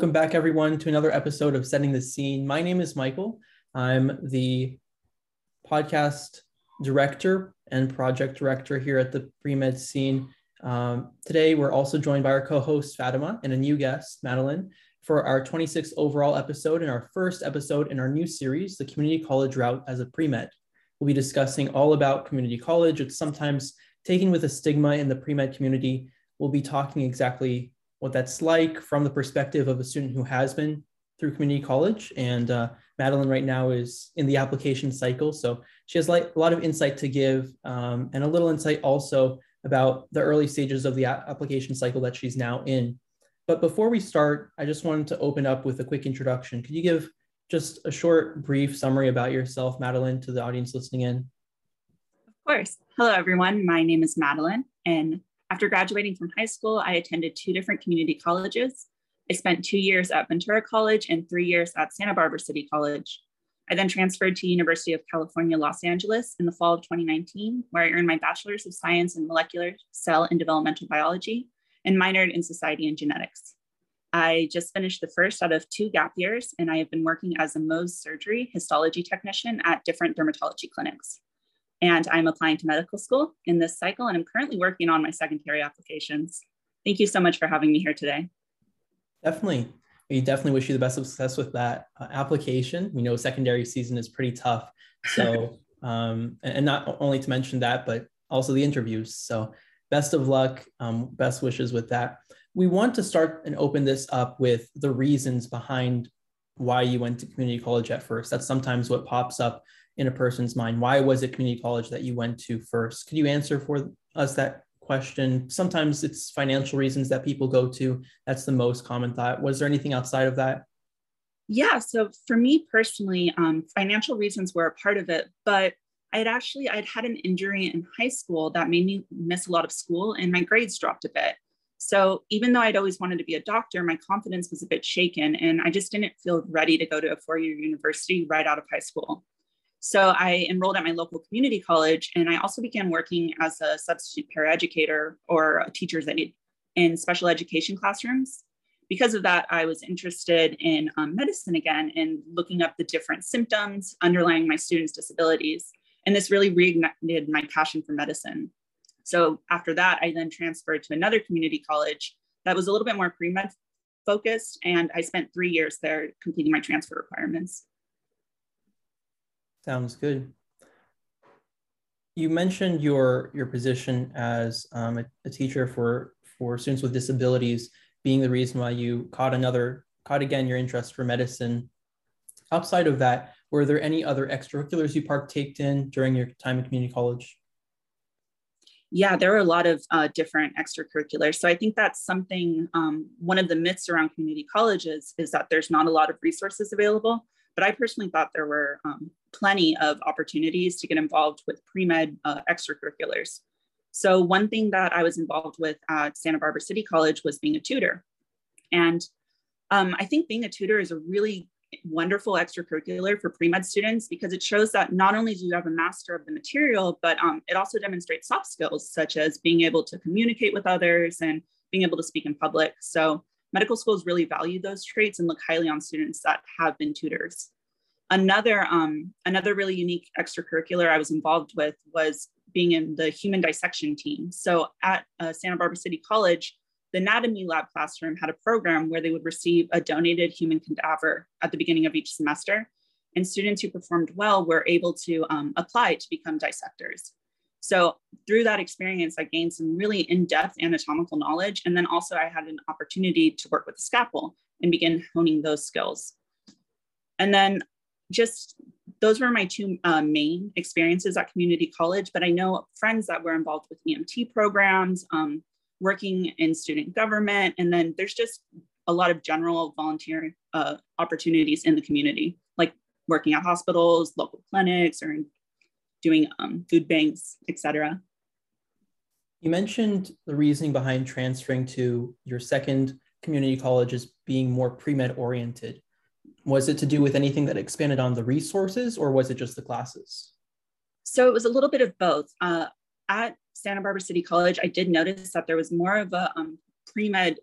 Welcome back, everyone, to another episode of Setting the Scene. My name is Michael. I'm the podcast director and project director here at the Pre-Med Scene. Um, today, we're also joined by our co-host Fatima and a new guest, Madeline, for our 26th overall episode and our first episode in our new series, the Community College Route as a Pre-Med. We'll be discussing all about community college. It's sometimes taken with a stigma in the pre-med community. We'll be talking exactly what that's like from the perspective of a student who has been through community college. And uh, Madeline right now is in the application cycle. So she has like a lot of insight to give um, and a little insight also about the early stages of the application cycle that she's now in. But before we start, I just wanted to open up with a quick introduction. Could you give just a short, brief summary about yourself, Madeline, to the audience listening in? Of course. Hello, everyone. My name is Madeline, and after graduating from high school, I attended two different community colleges. I spent two years at Ventura College and three years at Santa Barbara City College. I then transferred to University of California, Los Angeles in the fall of 2019, where I earned my Bachelor's of Science in Molecular, Cell, and Developmental Biology and minored in Society and Genetics. I just finished the first out of two gap years, and I have been working as a Mohs surgery histology technician at different dermatology clinics and I'm applying to medical school in this cycle, and I'm currently working on my secondary applications. Thank you so much for having me here today. Definitely. We definitely wish you the best of success with that uh, application. We know secondary season is pretty tough. So, um, and not only to mention that, but also the interviews. So, best of luck, um, best wishes with that. We want to start and open this up with the reasons behind why you went to community college at first. That's sometimes what pops up in a person's mind? Why was it community college that you went to first? Could you answer for us that question? Sometimes it's financial reasons that people go to. That's the most common thought. Was there anything outside of that? Yeah. So for me personally, um, financial reasons were a part of it, but I had actually I'd had an injury in high school that made me miss a lot of school, and my grades dropped a bit. So even though I'd always wanted to be a doctor, my confidence was a bit shaken, and I just didn't feel ready to go to a four-year university right out of high school. So I enrolled at my local community college, and I also began working as a substitute paraeducator or a teacher's aide in special education classrooms. Because of that, I was interested in um, medicine again and looking up the different symptoms underlying my students' disabilities. And this really reignited my passion for medicine. So after that, I then transferred to another community college that was a little bit more pre med focused. And I spent three years there completing my transfer requirements. Sounds good. You mentioned your your position as um, a, a, teacher for for students with disabilities being the reason why you caught another caught again your interest for medicine. Outside of that, were there any other extracurriculars you partaked in during your time at community college? Yeah, there were a lot of uh, different extracurriculars. So I think that's something, um, one of the myths around community colleges is that there's not a lot of resources available. But I personally thought there were um, plenty of opportunities to get involved with pre-med uh, extracurriculars. So one thing that I was involved with at Santa Barbara City College was being a tutor. And um, I think being a tutor is a really wonderful extracurricular for pre-med students because it shows that not only do you have a master of the material, but um, it also demonstrates soft skills such as being able to communicate with others and being able to speak in public. So medical schools really value those traits and look highly on students that have been tutors. Another, um, another really unique extracurricular I was involved with was being in the human dissection team. So at uh, Santa Barbara City College, the anatomy lab classroom had a program where they would receive a donated human cadaver at the beginning of each semester. And students who performed well were able to um, apply to become dissectors. So through that experience, I gained some really in-depth anatomical knowledge. And then also I had an opportunity to work with the scalpel and begin honing those skills. And then just those were my two uh, main experiences at community college, but I know friends that were involved with EMT programs, um, working in student government, and then there's just a lot of general volunteer uh, opportunities in the community, like working at hospitals, local clinics, or doing um, food banks, etc. You mentioned the reasoning behind transferring to your second community college as being more pre-med oriented was it to do with anything that expanded on the resources or was it just the classes? So it was a little bit of both. Uh, at Santa Barbara City College, I did notice that there was more of a um, pre-med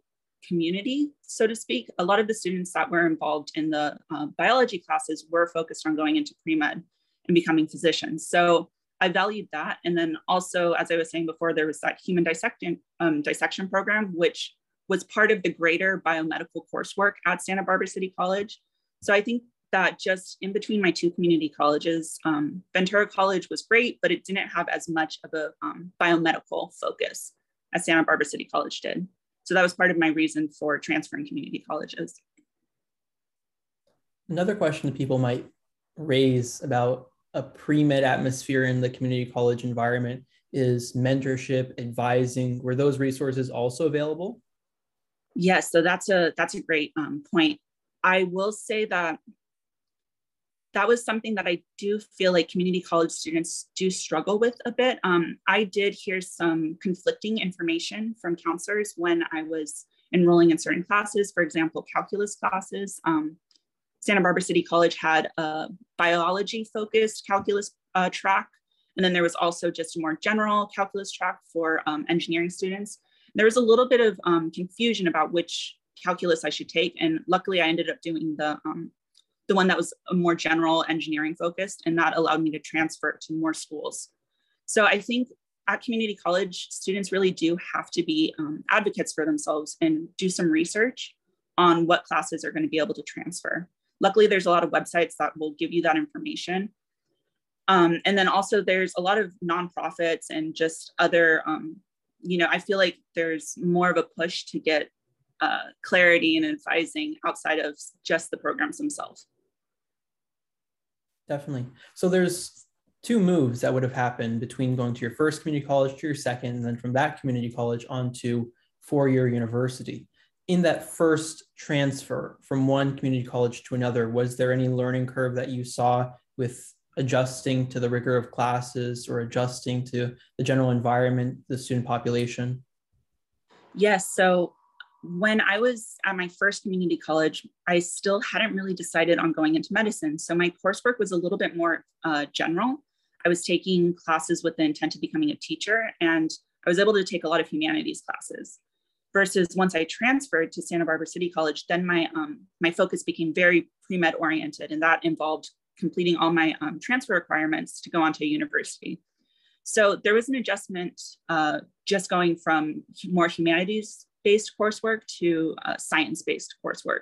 community, so to speak. A lot of the students that were involved in the uh, biology classes were focused on going into pre-med and becoming physicians. So I valued that. And then also, as I was saying before, there was that human dissection, um, dissection program, which was part of the greater biomedical coursework at Santa Barbara City College. So I think that just in between my two community colleges, um, Ventura College was great, but it didn't have as much of a um, biomedical focus as Santa Barbara City College did. So that was part of my reason for transferring community colleges. Another question that people might raise about a pre-med atmosphere in the community college environment is mentorship, advising. Were those resources also available? Yes, so that's a that's a great um, point. I will say that that was something that I do feel like community college students do struggle with a bit. Um, I did hear some conflicting information from counselors when I was enrolling in certain classes, for example, calculus classes. Um, Santa Barbara City College had a biology focused calculus uh, track. And then there was also just a more general calculus track for um, engineering students. There was a little bit of um, confusion about which calculus I should take. And luckily I ended up doing the, um, the one that was a more general engineering focused and that allowed me to transfer to more schools. So I think at community college, students really do have to be um, advocates for themselves and do some research on what classes are going to be able to transfer. Luckily, there's a lot of websites that will give you that information. Um, and then also there's a lot of nonprofits and just other, um, you know, I feel like there's more of a push to get uh, clarity and advising outside of just the programs themselves. Definitely. So there's two moves that would have happened between going to your first community college to your second, and then from that community college onto four-year university in that first transfer from one community college to another, was there any learning curve that you saw with adjusting to the rigor of classes or adjusting to the general environment, the student population? Yes. So when I was at my first community college, I still hadn't really decided on going into medicine. So my coursework was a little bit more uh, general. I was taking classes with the intent of becoming a teacher, and I was able to take a lot of humanities classes versus once I transferred to Santa Barbara City College, then my um, my focus became very pre-med oriented, and that involved completing all my um, transfer requirements to go on to a university. So there was an adjustment uh, just going from more humanities-based coursework to uh, science-based coursework.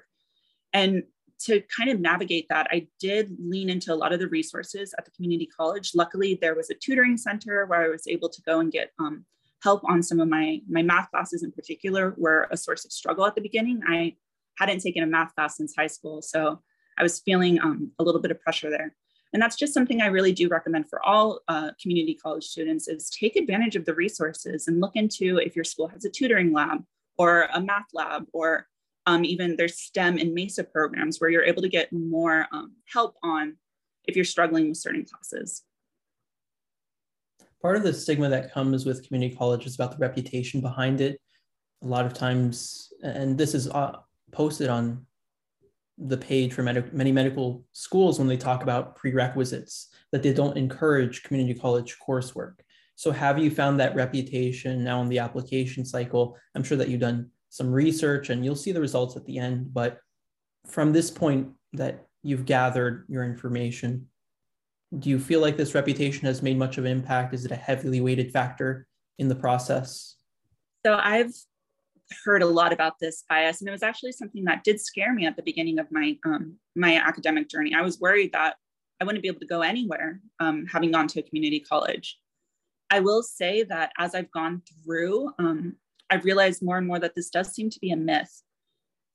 And to kind of navigate that, I did lean into a lot of the resources at the community college. Luckily, there was a tutoring center where I was able to go and get um, help on some of my my math classes in particular were a source of struggle at the beginning. I hadn't taken a math class since high school, so I was feeling um, a little bit of pressure there. And that's just something I really do recommend for all uh, community college students is take advantage of the resources and look into if your school has a tutoring lab or a math lab or um, even there's STEM and MESA programs where you're able to get more um, help on if you're struggling with certain classes part of the stigma that comes with community college is about the reputation behind it. A lot of times, and this is uh, posted on the page for med- many medical schools when they talk about prerequisites, that they don't encourage community college coursework. So, have you found that reputation now in the application cycle? I'm sure that you've done some research and you'll see the results at the end. But from this point that you've gathered your information, do you feel like this reputation has made much of an impact? Is it a heavily weighted factor in the process? So I've heard a lot about this bias, and it was actually something that did scare me at the beginning of my um, my academic journey. I was worried that I wouldn't be able to go anywhere, um, having gone to a community college. I will say that as I've gone through, um, I've realized more and more that this does seem to be a myth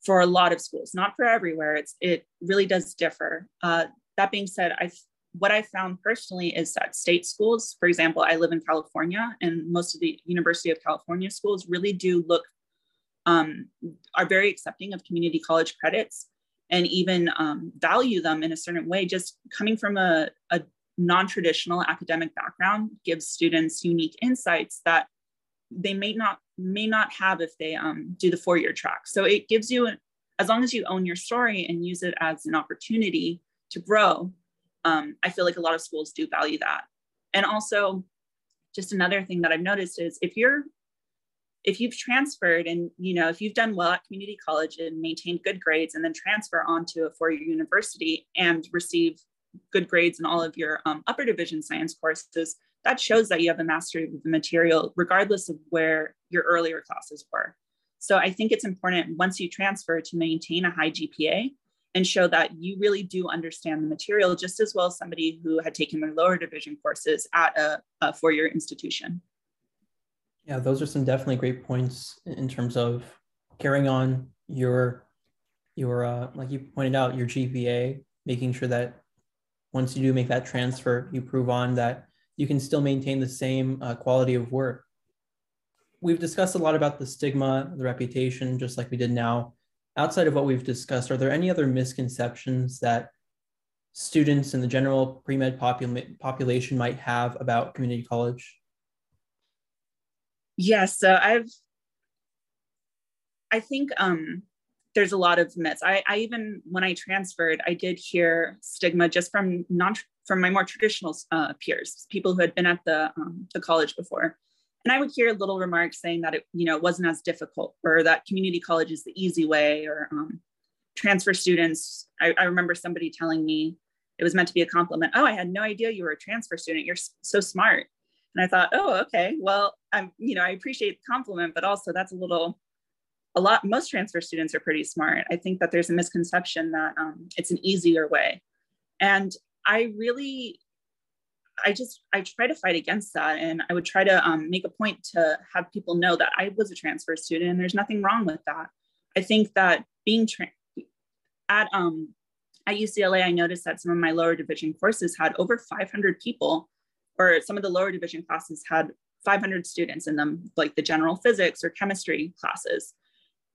for a lot of schools, not for everywhere. It's it really does differ. Uh, that being said, I what I found personally is that state schools, for example, I live in California, and most of the University of California schools really do look, um, are very accepting of community college credits and even um, value them in a certain way. Just coming from a, a non traditional academic background gives students unique insights that they may not may not have if they um, do the four year track. So it gives you, as long as you own your story and use it as an opportunity to grow, um, I feel like a lot of schools do value that. And also, just another thing that I've noticed is if you're if you've transferred and you know if you've done well at community college and maintained good grades and then transfer onto a four-year university and receive good grades in all of your um, upper division science courses that shows that you have a mastery of the material regardless of where your earlier classes were. So i think it's important once you transfer to maintain a high gpa and show that you really do understand the material just as well as somebody who had taken their lower division courses at a, a four-year institution. Yeah, those are some definitely great points in terms of carrying on your your uh, like you pointed out your GPA, making sure that once you do make that transfer, you prove on that you can still maintain the same uh, quality of work. We've discussed a lot about the stigma, the reputation, just like we did now. Outside of what we've discussed, are there any other misconceptions that students in the general pre-med popul- population might have about community college? Yeah, so I've I think um there's a lot of myths. I, I even when I transferred, I did hear stigma just from non from my more traditional uh, peers, people who had been at the um, the college before, and I would hear little remarks saying that it you know wasn't as difficult, or that community college is the easy way, or um, transfer students. I, I remember somebody telling me it was meant to be a compliment. Oh, I had no idea you were a transfer student. You're so smart. And I thought, oh, okay, well, I'm, you know, I appreciate the compliment, but also that's a little, a lot, most transfer students are pretty smart. I think that there's a misconception that um, it's an easier way. And I really, I just, I try to fight against that. And I would try to um, make a point to have people know that I was a transfer student and there's nothing wrong with that. I think that being tra- at, um, at UCLA, I noticed that some of my lower division courses had over 500 people or some of the lower division classes had 500 students in them, like the general physics or chemistry classes.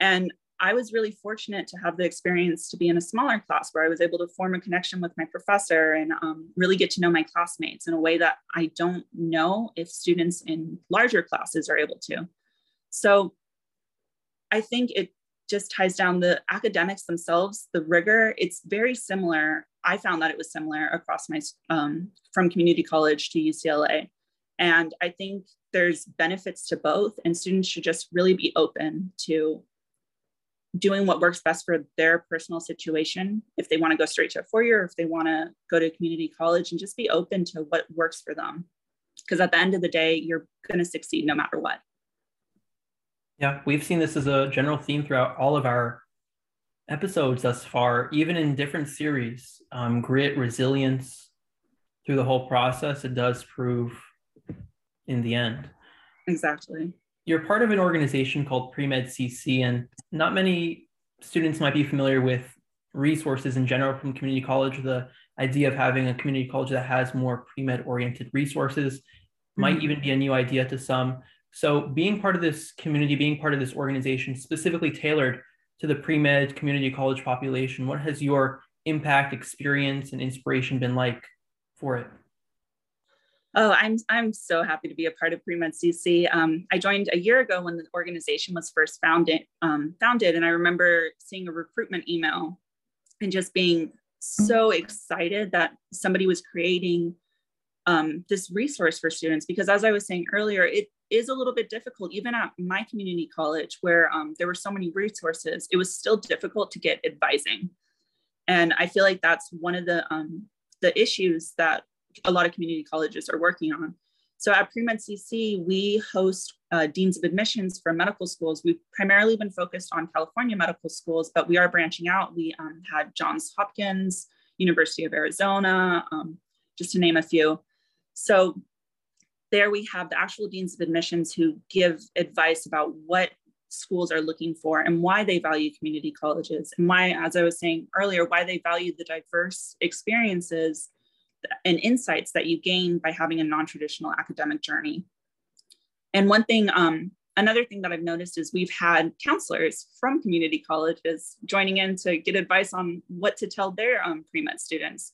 And I was really fortunate to have the experience to be in a smaller class where I was able to form a connection with my professor and um, really get to know my classmates in a way that I don't know if students in larger classes are able to. So I think it just ties down the academics themselves, the rigor. It's very similar. I found that it was similar across my um, from community college to UCLA, and I think there's benefits to both, and students should just really be open to doing what works best for their personal situation. If they want to go straight to a four year, if they want to go to community college, and just be open to what works for them, because at the end of the day, you're going to succeed no matter what. Yeah, we've seen this as a general theme throughout all of our episodes thus far, even in different series. Um, grit, resilience through the whole process, it does prove in the end. Exactly. You're part of an organization called Pre-Med CC, and not many students might be familiar with resources in general from community college. The idea of having a community college that has more pre-med oriented resources might mm-hmm. even be a new idea to some. So, being part of this community, being part of this organization specifically tailored to the pre med community college population, what has your impact, experience, and inspiration been like for it? Oh, I'm I'm so happy to be a part of Pre-Med CC. Um, I joined a year ago when the organization was first founded. Um, founded, and I remember seeing a recruitment email and just being so excited that somebody was creating um, this resource for students. Because as I was saying earlier, it is a little bit difficult, even at my community college, where um, there were so many resources, it was still difficult to get advising. And I feel like that's one of the, um, the issues that a lot of community colleges are working on. So at Pre-Med CC, we host uh, deans of admissions for medical schools. We've primarily been focused on California medical schools, but we are branching out. We um, had Johns Hopkins, University of Arizona, um, just to name a few. So there we have the actual deans of admissions who give advice about what schools are looking for and why they value community colleges and why as i was saying earlier why they value the diverse experiences and insights that you gain by having a non-traditional academic journey. And one thing um, another thing that i've noticed is we've had counselors from community colleges joining in to get advice on what to tell their um, pre-med students.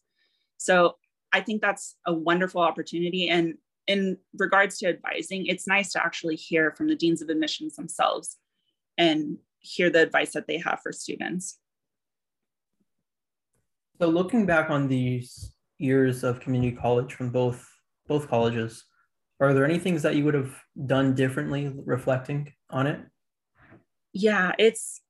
So i think that's a wonderful opportunity. And in regards to advising, it's nice to actually hear from the deans of admissions themselves and hear the advice that they have for students. So looking back on these years of community college from both both colleges, are there any things that you would have done differently reflecting on it? Yeah, it's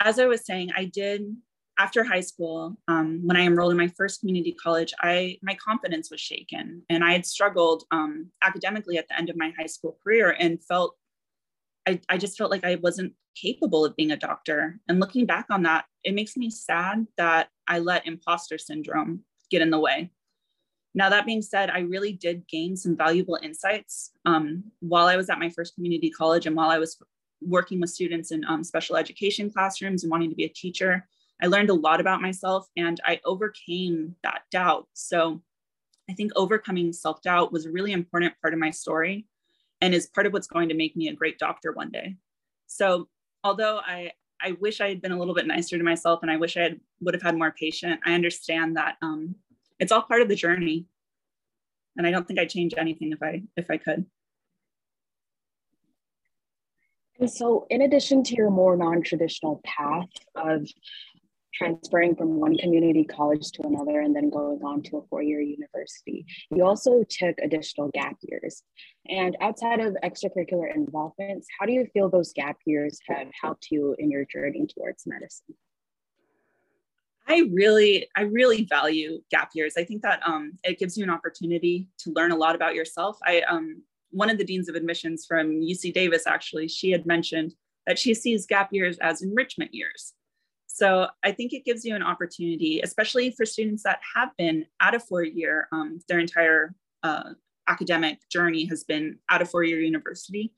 as I was saying, I did after high school, um, when I enrolled in my first community college, I my confidence was shaken, and I had struggled um, academically at the end of my high school career, and felt I, I just felt like I wasn't capable of being a doctor. And looking back on that, it makes me sad that I let imposter syndrome get in the way. Now, that being said, I really did gain some valuable insights um, while I was at my first community college and while I was working with students in um, special education classrooms and wanting to be a teacher. I learned a lot about myself and I overcame that doubt. So I think overcoming self doubt was a really important part of my story and is part of what's going to make me a great doctor one day. So although I, I wish I had been a little bit nicer to myself and I wish I had, would have had more patience, I understand that um, it's all part of the journey. And I don't think I'd change anything if I if I could. And so, in addition to your more non traditional path of transferring from one community college to another and then going on to a four year university, you also took additional gap years. And outside of extracurricular involvements, how do you feel those gap years have helped you in your journey towards medicine? I really, I really value gap years. I think that um, it gives you an opportunity to learn a lot about yourself. I um, one of the deans of admissions from UC Davis, actually, she had mentioned that she sees gap years as enrichment years. So I think it gives you an opportunity, especially for students that have been at a four year, um, their entire uh, academic journey has been at a four year university.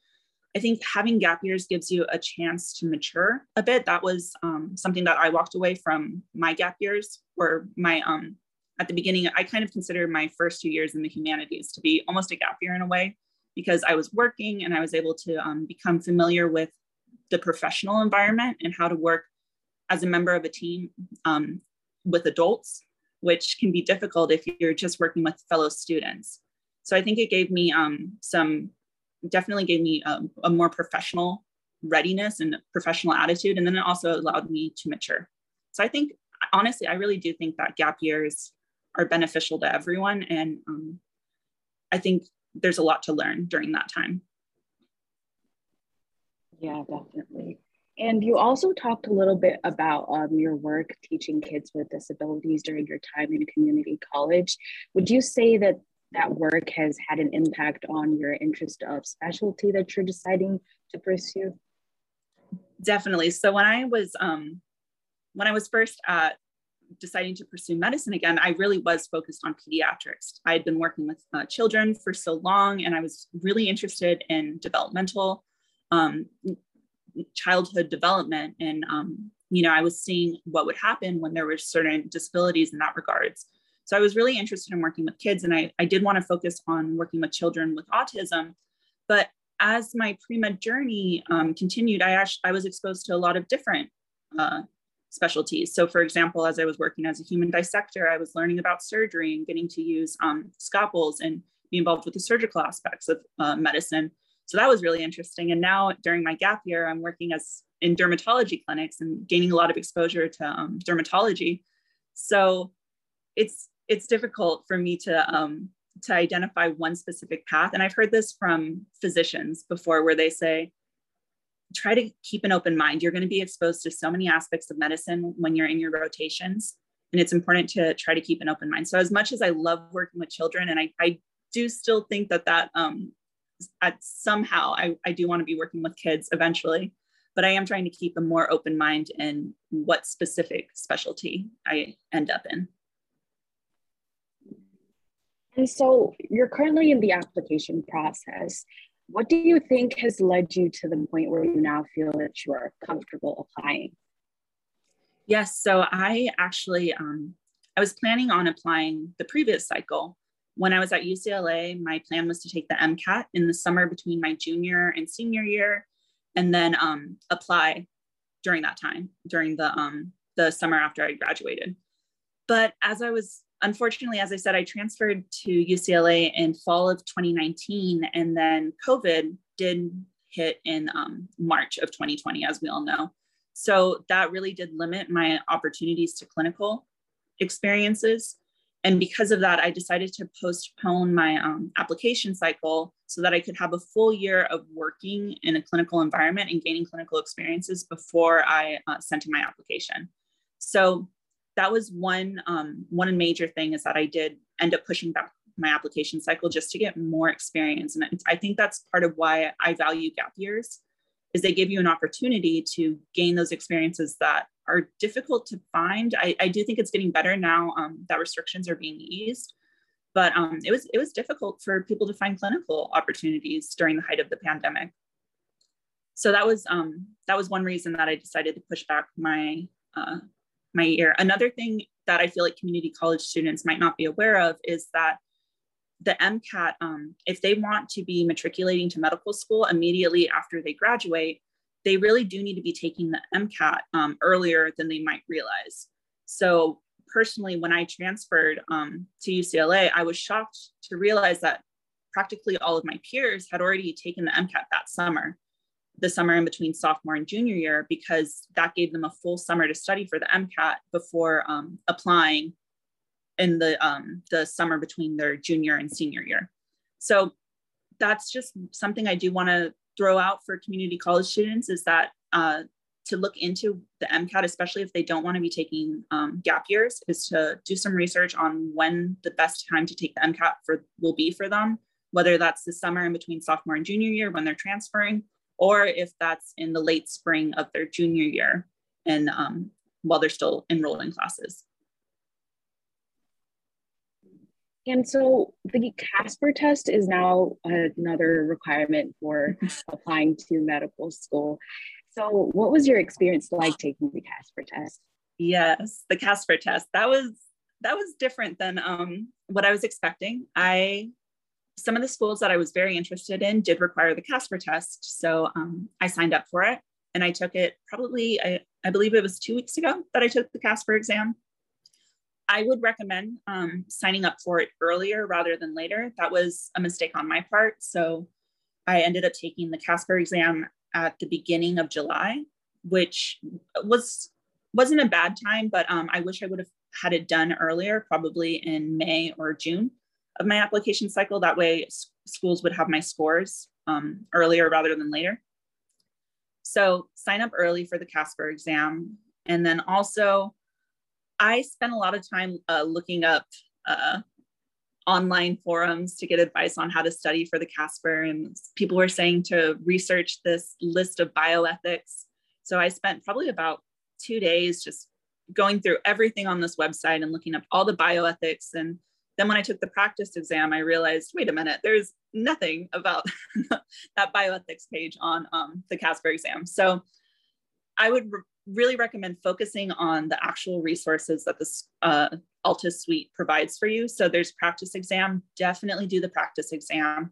I think having gap years gives you a chance to mature a bit. That was um, something that I walked away from my gap years, or my um, at the beginning, I kind of considered my first two years in the humanities to be almost a gap year in a way because I was working and I was able to um, become familiar with the professional environment and how to work as a member of a team um, with adults, which can be difficult if you're just working with fellow students. So I think it gave me um, some, definitely gave me a, a more professional readiness and professional attitude. And then it also allowed me to mature. So I think, honestly, I really do think that gap years are beneficial to everyone. And um, I think there's a lot to learn during that time. Yeah, definitely. And you also talked a little bit about um, your work teaching kids with disabilities during your time in community college. Would you say that that work has had an impact on your interest of specialty that you're deciding to pursue? Definitely. So when I was um, when I was first at deciding to pursue medicine again, I really was focused on pediatrics. I had been working with uh, children for so long, and I was really interested in developmental um, childhood development. And, um, you know, I was seeing what would happen when there were certain disabilities in that regards. So I was really interested in working with kids, and I, I did want to focus on working with children with autism. But as my pre-med journey um, continued, I actually I was exposed to a lot of different uh, specialties. So, for example, as I was working as a human dissector, I was learning about surgery and getting to use um, scalpels and be involved with the surgical aspects of uh, medicine. So that was really interesting. And now during my gap year, I'm working as in dermatology clinics and gaining a lot of exposure to um, dermatology. So it's it's difficult for me to um, to identify one specific path. And I've heard this from physicians before, where they say, try to keep an open mind. You're going to be exposed to so many aspects of medicine when you're in your rotations. And it's important to try to keep an open mind. So, as much as I love working with children, and I, I do still think that that um, at somehow I, I do want to be working with kids eventually, but I am trying to keep a more open mind in what specific specialty I end up in. And so you're currently in the application process. What do you think has led you to the point where you now feel that you are comfortable applying? Yes, so I actually um, I was planning on applying the previous cycle. When I was at UCLA, my plan was to take the MCAT in the summer between my junior and senior year, and then um, apply during that time, during the um, the summer after I graduated. But as I was unfortunately, as I said, I transferred to UCLA in fall of 2019, and then COVID did hit in um, March of 2020, as we all know. So that really did limit my opportunities to clinical experiences. And because of that, I decided to postpone my um, application cycle so that I could have a full year of working in a clinical environment and gaining clinical experiences before I uh, sent in my application. So that was one um, one major thing is that I did end up pushing back my application cycle just to get more experience. And I think that's part of why I value gap years is they give you an opportunity to gain those experiences that are difficult to find. I, I do think it's getting better now um, that restrictions are being eased, but um, it was it was difficult for people to find clinical opportunities during the height of the pandemic. So that was um, that was one reason that I decided to push back my uh, my year. Another thing that I feel like community college students might not be aware of is that the MCAT, um, if they want to be matriculating to medical school immediately after they graduate, they really do need to be taking the MCAT um, earlier than they might realize. So personally, when I transferred um, to UCLA, I was shocked to realize that practically all of my peers had already taken the MCAT that summer, the summer in between sophomore and junior year, because that gave them a full summer to study for the MCAT before um, applying in the um, the summer between their junior and senior year. So that's just something I do want to throw out for community college students is that uh, to look into the MCAT, especially if they don't want to be taking um, gap years, is to do some research on when the best time to take the MCAT for will be for them, whether that's the summer in between sophomore and junior year when they're transferring, or if that's in the late spring of their junior year and um, while they're still enrolled in classes. And so the Casper test is now another requirement for applying to medical school. So, what was your experience like taking the Casper test? Yes, the Casper test. That was that was different than um, what I was expecting. I some of the schools that I was very interested in did require the Casper test, so um, I signed up for it and I took it. Probably, I, I believe it was two weeks ago that I took the Casper exam. I would recommend um, signing up for it earlier rather than later. That was a mistake on my part. So I ended up taking the Casper exam at the beginning of July, which was wasn't a bad time, but um, I wish I would have had it done earlier, probably in May or June of my application cycle. That way, schools would have my scores um, earlier rather than later. So sign up early for the Casper exam, and then also I spent a lot of time uh, looking up uh, online forums to get advice on how to study for the Casper. And people were saying to research this list of bioethics. So I spent probably about two days just going through everything on this website and looking up all the bioethics. And then when I took the practice exam, I realized, wait a minute, there's nothing about that bioethics page on um, the Casper exam. So I would really recommend focusing on the actual resources that this uh, suite provides for you. So there's practice exam, definitely do the practice exam.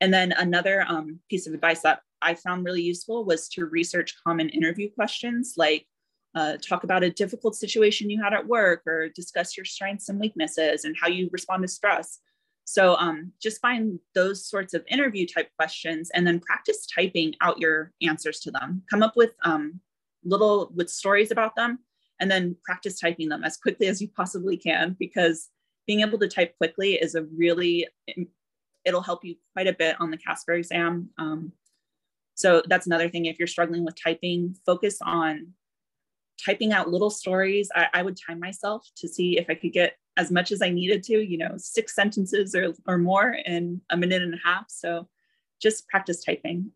And then another um, piece of advice that I found really useful was to research common interview questions like uh, talk about a difficult situation you had at work or discuss your strengths and weaknesses and how you respond to stress. So um, just find those sorts of interview type questions and then practice typing out your answers to them. Come up with um, little with stories about them and then practice typing them as quickly as you possibly can because being able to type quickly is a really it'll help you quite a bit on the casper exam. Um, so that's another thing. If you're struggling with typing focus on typing out little stories. I, I, would time myself to see if i could get as much as i needed to you know six sentences or, or more in a minute and a half. So just practice typing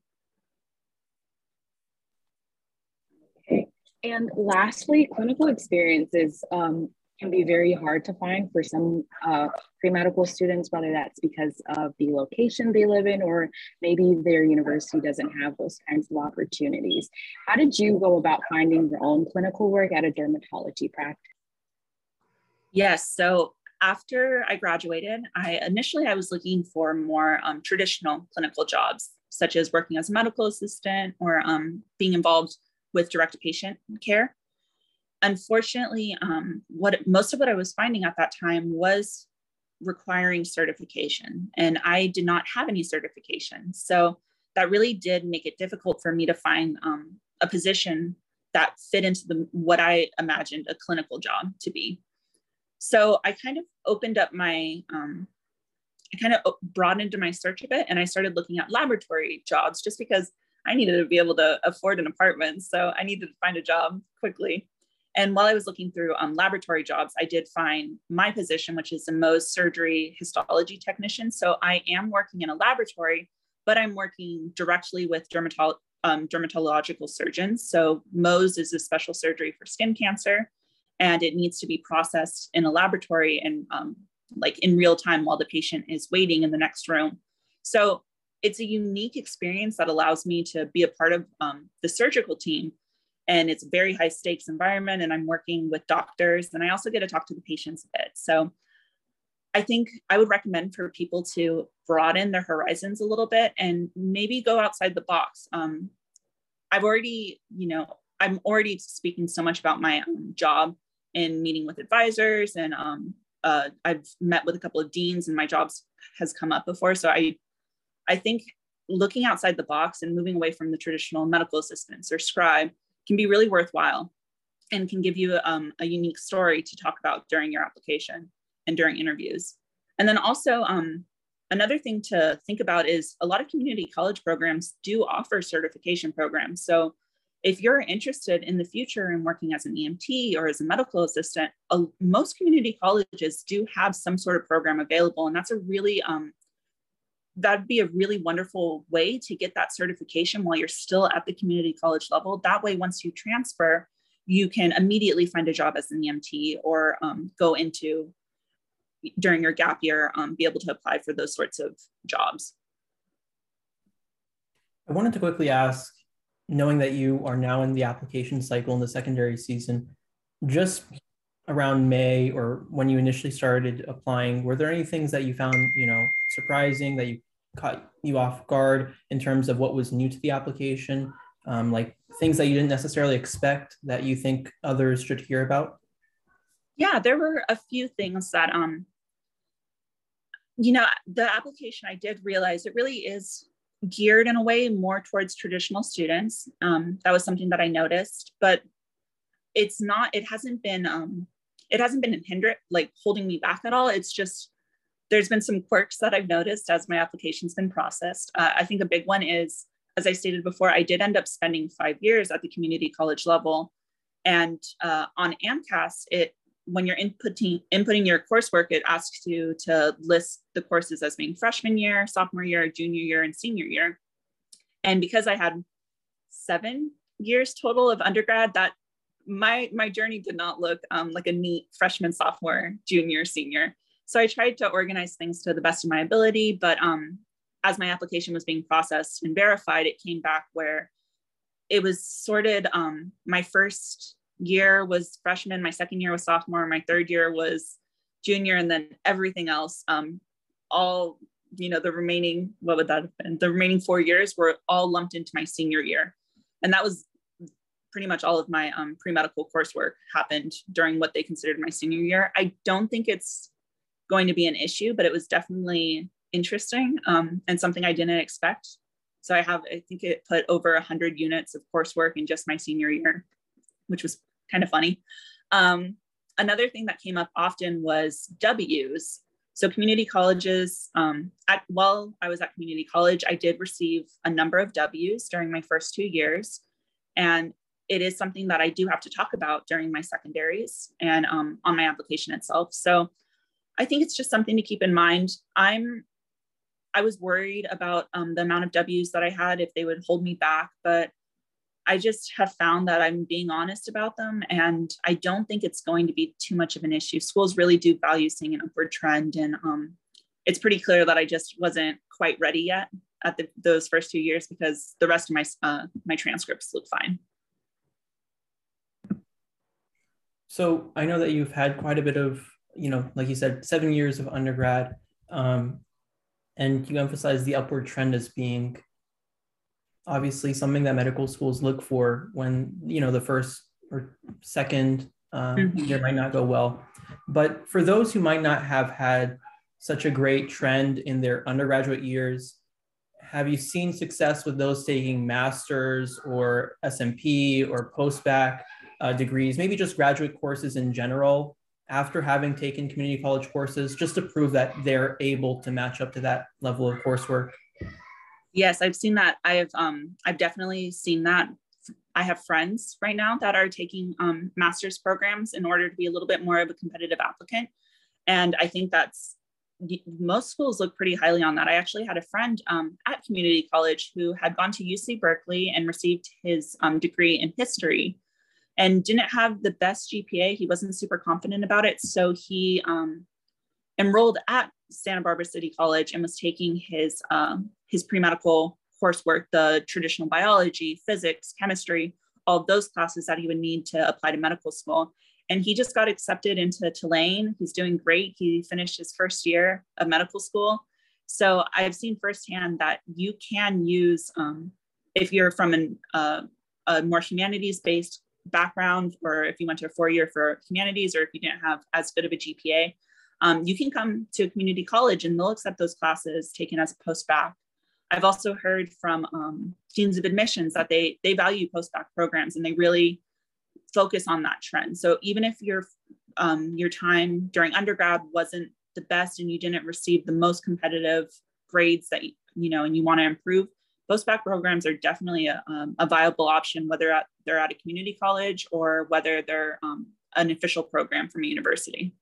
And lastly, clinical experiences um, can be very hard to find for some uh, pre-medical students, whether that's because of the location they live in or maybe their university doesn't have those kinds of opportunities. How did you go about finding your own clinical work at a dermatology practice? Yes, so after I graduated, I initially I was looking for more um, traditional clinical jobs, such as working as a medical assistant or um, being involved with direct patient care. Unfortunately, um, what most of what I was finding at that time was requiring certification, and I did not have any certification. So that really did make it difficult for me to find um, a position that fit into the what I imagined a clinical job to be. So I kind of opened up my, um, I kind of broadened my search a bit and I started looking at laboratory jobs just because I needed to be able to afford an apartment. So I needed to find a job quickly. And while I was looking through um, laboratory jobs, I did find my position, which is a Mohs surgery histology technician. So I am working in a laboratory, but I'm working directly with dermatolo- um, dermatological surgeons. So Mohs is a special surgery for skin cancer, and it needs to be processed in a laboratory and um, like in real time while the patient is waiting in the next room. So it's a unique experience that allows me to be a part of um, the surgical team. And it's a very high stakes environment and i'm working with doctors and i also get to talk to the patients a bit. So i think i would recommend for people to broaden their horizons a little bit and maybe go outside the box. Um, i've already you know i'm already speaking so much about my um, job in meeting with advisors and um, uh, i've met with a couple of deans and my jobs has come up before. So i i think looking outside the box and moving away from the traditional medical assistants or scribe can be really worthwhile and can give you um, a unique story to talk about during your application and during interviews. And then also, um, another thing to think about is a lot of community college programs do offer certification programs. So if you're interested in the future in working as an EMT or as a medical assistant, uh, most community colleges do have some sort of program available. And that's a really um, that'd be a really wonderful way to get that certification while you're still at the community college level. That way, once you transfer, you can immediately find a job as an EMT or um, go into during your gap year, um, be able to apply for those sorts of jobs. I wanted to quickly ask, knowing that you are now in the application cycle in the secondary season, just around May or when you initially started applying, were there any things that you found, you know, surprising that you caught you off guard in terms of what was new to the application, um, like things that you didn't necessarily expect that you think others should hear about? Yeah, there were a few things that, um, you know, the application I did realize it really is geared in a way more towards traditional students. Um, that was something that I noticed, but it's not, it hasn't been, um, it hasn't been a hinder, like holding me back at all. It's just there's been some quirks that I've noticed as my application's been processed. Uh, I think a big one is, as I stated before, I did end up spending five years at the community college level. And uh, on AMCAS, it when you're inputting inputting your coursework, it asks you to list the courses as being freshman year, sophomore year, junior year, and senior year. And because I had seven years total of undergrad, that my my journey did not look um, like a neat freshman, sophomore, junior, senior. So I tried to organize things to the best of my ability, but um, as my application was being processed and verified, it came back where it was sorted. Um, my first year was freshman, my second year was sophomore, my third year was junior, and then everything else, um, all you know, the remaining what would that have been? The remaining four years were all lumped into my senior year, and that was pretty much all of my um, pre-medical coursework happened during what they considered my senior year. I don't think it's going to be an issue, but it was definitely interesting um, and something I didn't expect. So I have, I think it put over 100 units of coursework in just my senior year, which was kind of funny. Um, another thing that came up often was W's. So community colleges, um, at, while I was at community college, I did receive a number of W's during my first two years. And it is something that I do have to talk about during my secondaries and um, on my application itself. So I think it's just something to keep in mind. I'm I was worried about um, the amount of W's that I had if they would hold me back, but I just have found that I'm being honest about them, and I don't think it's going to be too much of an issue. Schools really do value seeing an upward trend, and um, it's pretty clear that I just wasn't quite ready yet at the, those first two years because the rest of my uh, my transcripts look fine. So I know that you've had quite a bit of you know, like you said, seven years of undergrad, um, and you emphasize the upward trend as being obviously something that medical schools look for when you know the first or second um, mm-hmm. year might not go well. But for those who might not have had such a great trend in their undergraduate years, have you seen success with those taking masters or SMP or post-bac uh, degrees, maybe just graduate courses in general? after having taken community college courses just to prove that they're able to match up to that level of coursework? Yes, I've seen that. I've um, I've definitely seen that. I have friends right now that are taking um, master's programs in order to be a little bit more of a competitive applicant, and I think that's most schools look pretty highly on that. I actually had a friend um, at community college who had gone to UC Berkeley and received his um, degree in history and didn't have the best GPA. He wasn't super confident about it. So he um, enrolled at Santa Barbara City College and was taking his, um, his pre-medical coursework, the traditional biology, physics, chemistry, all those classes that he would need to apply to medical school. And he just got accepted into Tulane. He's doing great. He finished his first year of medical school. So I've seen firsthand that you can use, um, if you're from an, uh, a more humanities based background, or if you went to a four year for humanities, or if you didn't have as good of a GPA, um, you can come to a community college and they'll accept those classes taken as a post-bac. I've also heard from um, deans of admissions that they they value post-bac programs and they really focus on that trend. So even if your um, your time during undergrad wasn't the best and you didn't receive the most competitive grades that you know and you want to improve, post-bac programs are definitely a, um, a viable option, whether at, they're at a community college or whether they're um, an official program from a university.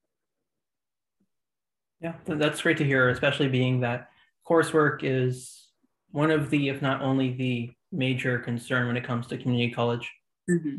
Yeah, that's great to hear, especially being that coursework is one of the, if not only the major concern when it comes to community college. Mm-hmm.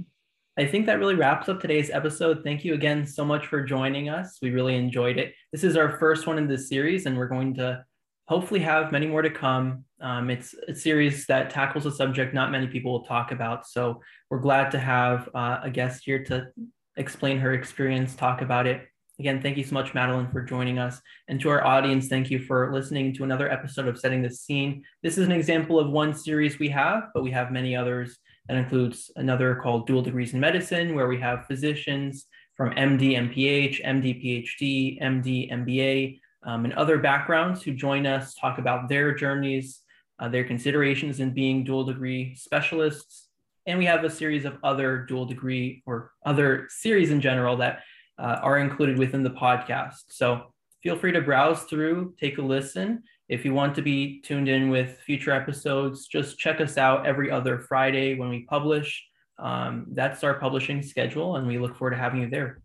I think that really wraps up today's episode. Thank you again so much for joining us. We really enjoyed it. This is our first one in this series, and we're going to hopefully have many more to come. Um, it's a series that tackles a subject not many people will talk about. So we're glad to have uh, a guest here to explain her experience, talk about it. Again, thank you so much, Madeline, for joining us. And to our audience, thank you for listening to another episode of Setting the Scene. This is an example of one series we have, but we have many others. That includes another called Dual Degrees in Medicine, where we have physicians from MD, MPH, MD, PhD, MD, MBA, um, and other backgrounds who join us, talk about their journeys, uh, their considerations in being dual degree specialists. And we have a series of other dual degree or other series in general that uh, are included within the podcast. So feel free to browse through, take a listen. If you want to be tuned in with future episodes, just check us out every other Friday when we publish. Um, that's our publishing schedule, and we look forward to having you there.